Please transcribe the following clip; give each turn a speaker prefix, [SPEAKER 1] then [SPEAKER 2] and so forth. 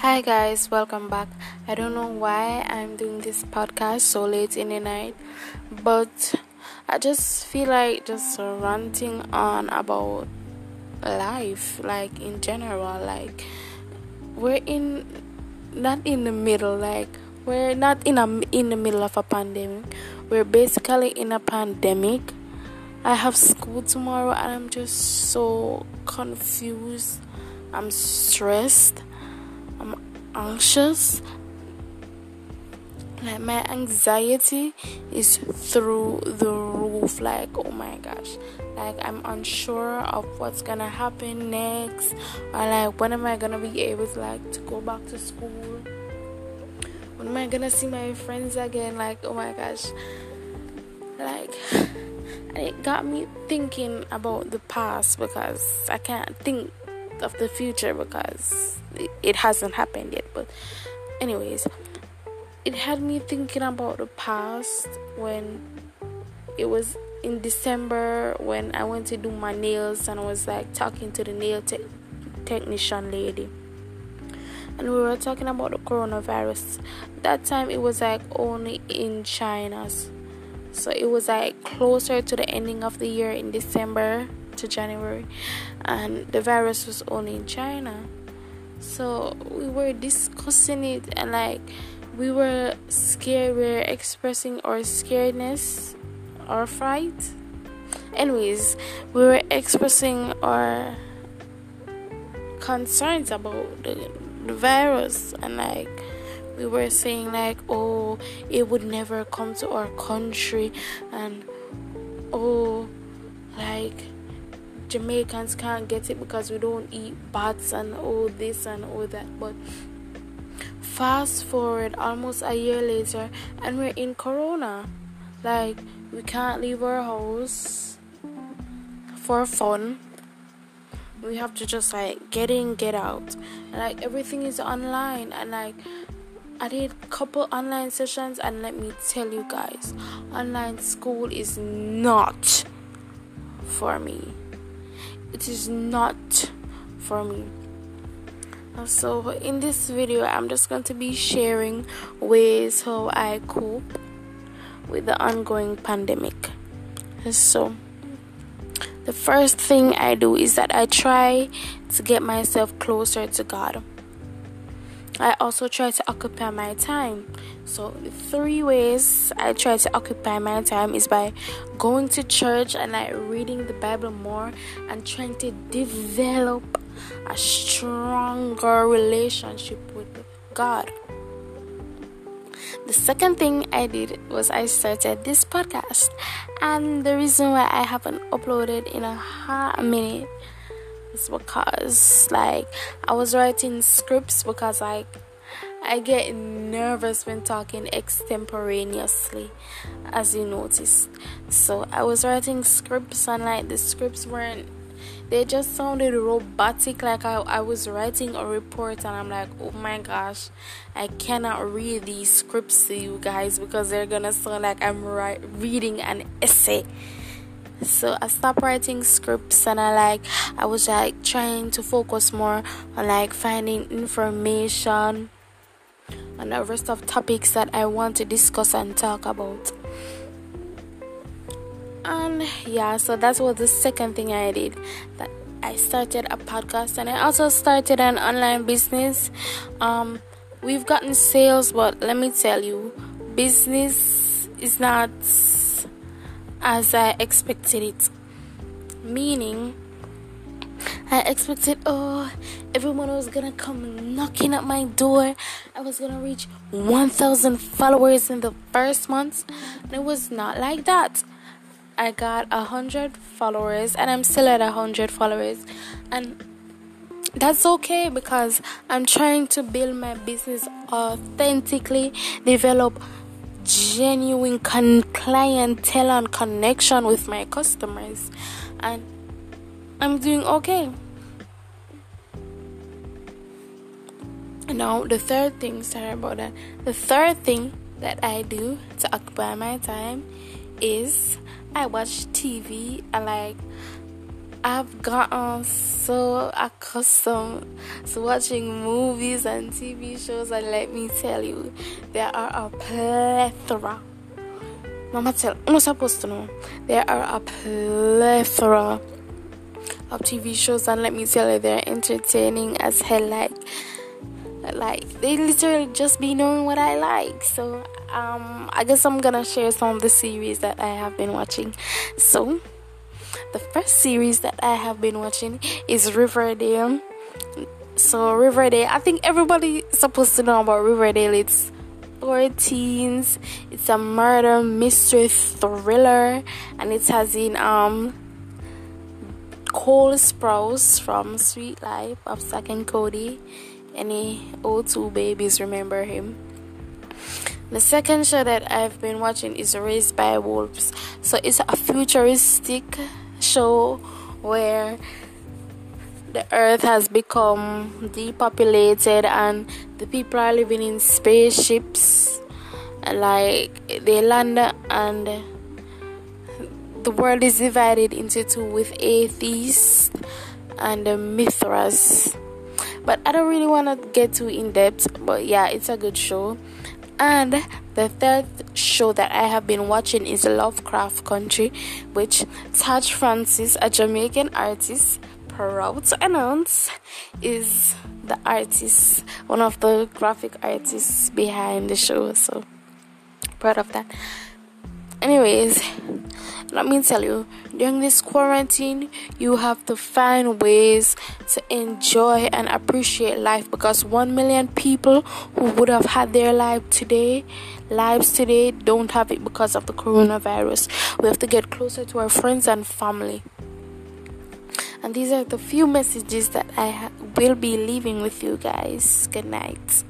[SPEAKER 1] Hi guys, welcome back. I don't know why I'm doing this podcast so late in the night, but I just feel like just ranting on about life, like in general. Like we're in not in the middle, like we're not in a in the middle of a pandemic. We're basically in a pandemic. I have school tomorrow and I'm just so confused. I'm stressed anxious. Like my anxiety is through the roof. Like oh my gosh, like I'm unsure of what's gonna happen next, or like when am I gonna be able to like to go back to school? When am I gonna see my friends again? Like oh my gosh, like it got me thinking about the past because I can't think of the future because it hasn't happened yet. But, anyways, it had me thinking about the past when it was in December when I went to do my nails and I was like talking to the nail te- technician lady. And we were talking about the coronavirus. That time it was like only in China. So it was like closer to the ending of the year in December to January, and the virus was only in China. So we were discussing it, and like we were scared, we were expressing our scaredness, our fright. Anyways, we were expressing our concerns about the, the virus, and like we were saying like oh it would never come to our country and oh like Jamaicans can't get it because we don't eat bats and all this and all that. But fast forward almost a year later, and we're in Corona. Like, we can't leave our house for fun. We have to just like get in, get out. Like, everything is online. And, like, I did a couple online sessions, and let me tell you guys, online school is not for me it is not for me. So in this video i'm just going to be sharing ways how i cope with the ongoing pandemic. So the first thing i do is that i try to get myself closer to god I also try to occupy my time. So, three ways I try to occupy my time is by going to church and like reading the Bible more and trying to develop a stronger relationship with God. The second thing I did was I started this podcast, and the reason why I haven't uploaded in a hot minute it's because like I was writing scripts because like I get nervous when talking extemporaneously as you noticed. So I was writing scripts and like the scripts weren't they just sounded robotic like I, I was writing a report and I'm like oh my gosh I cannot read these scripts to you guys because they're gonna sound like I'm ri- reading an essay so I stopped writing scripts and I like I was like trying to focus more on like finding information and the rest of topics that I want to discuss and talk about. And yeah, so that was the second thing I did. That I started a podcast and I also started an online business. Um, we've gotten sales, but let me tell you, business is not as I expected it. Meaning, I expected, oh, everyone was gonna come knocking at my door. I was gonna reach 1,000 followers in the first month, and it was not like that. I got a hundred followers, and I'm still at a hundred followers, and that's okay because I'm trying to build my business authentically, develop genuine con- clientele and connection with my customers. And i'm doing okay. Now the third thing sorry about that. The third thing that i do to occupy my time is i watch tv i like I've gotten so accustomed to watching movies and TV shows, and let me tell you, there are a plethora. Mama tell, I'm not supposed to know. There are a plethora of TV shows, and let me tell you, they're entertaining as hell. Like, like they literally just be knowing what I like. So, um, I guess I'm gonna share some of the series that I have been watching. So the first series that I have been watching is Riverdale. So Riverdale, I think everybody supposed to know about Riverdale. It's for teens. It's a murder mystery thriller, and it has in um Cole Sprouse from Suite Life of Zack and Cody. Any O2 babies remember him? The second show that I've been watching is Raised by Wolves. So it's a futuristic show where the earth has become depopulated and the people are living in spaceships like they land and the world is divided into two with atheists and the mithras. But i don't really want to get too in depth but yeah it's a good show. And the third show that I have been watching is Lovecraft Country, which Taj Francis, a Jamaican artist, proud to announce, is the artist, one of the graphic artists behind the show. So proud of that. Anyways, let me tell you, during this quarantine, you have to find ways to enjoy and appreciate life because 1 million people who would have had their life today, lives today, don't have it because of the coronavirus. We have to get closer to our friends and family. And these are the few messages that I ha- will be leaving with you guys. Good night.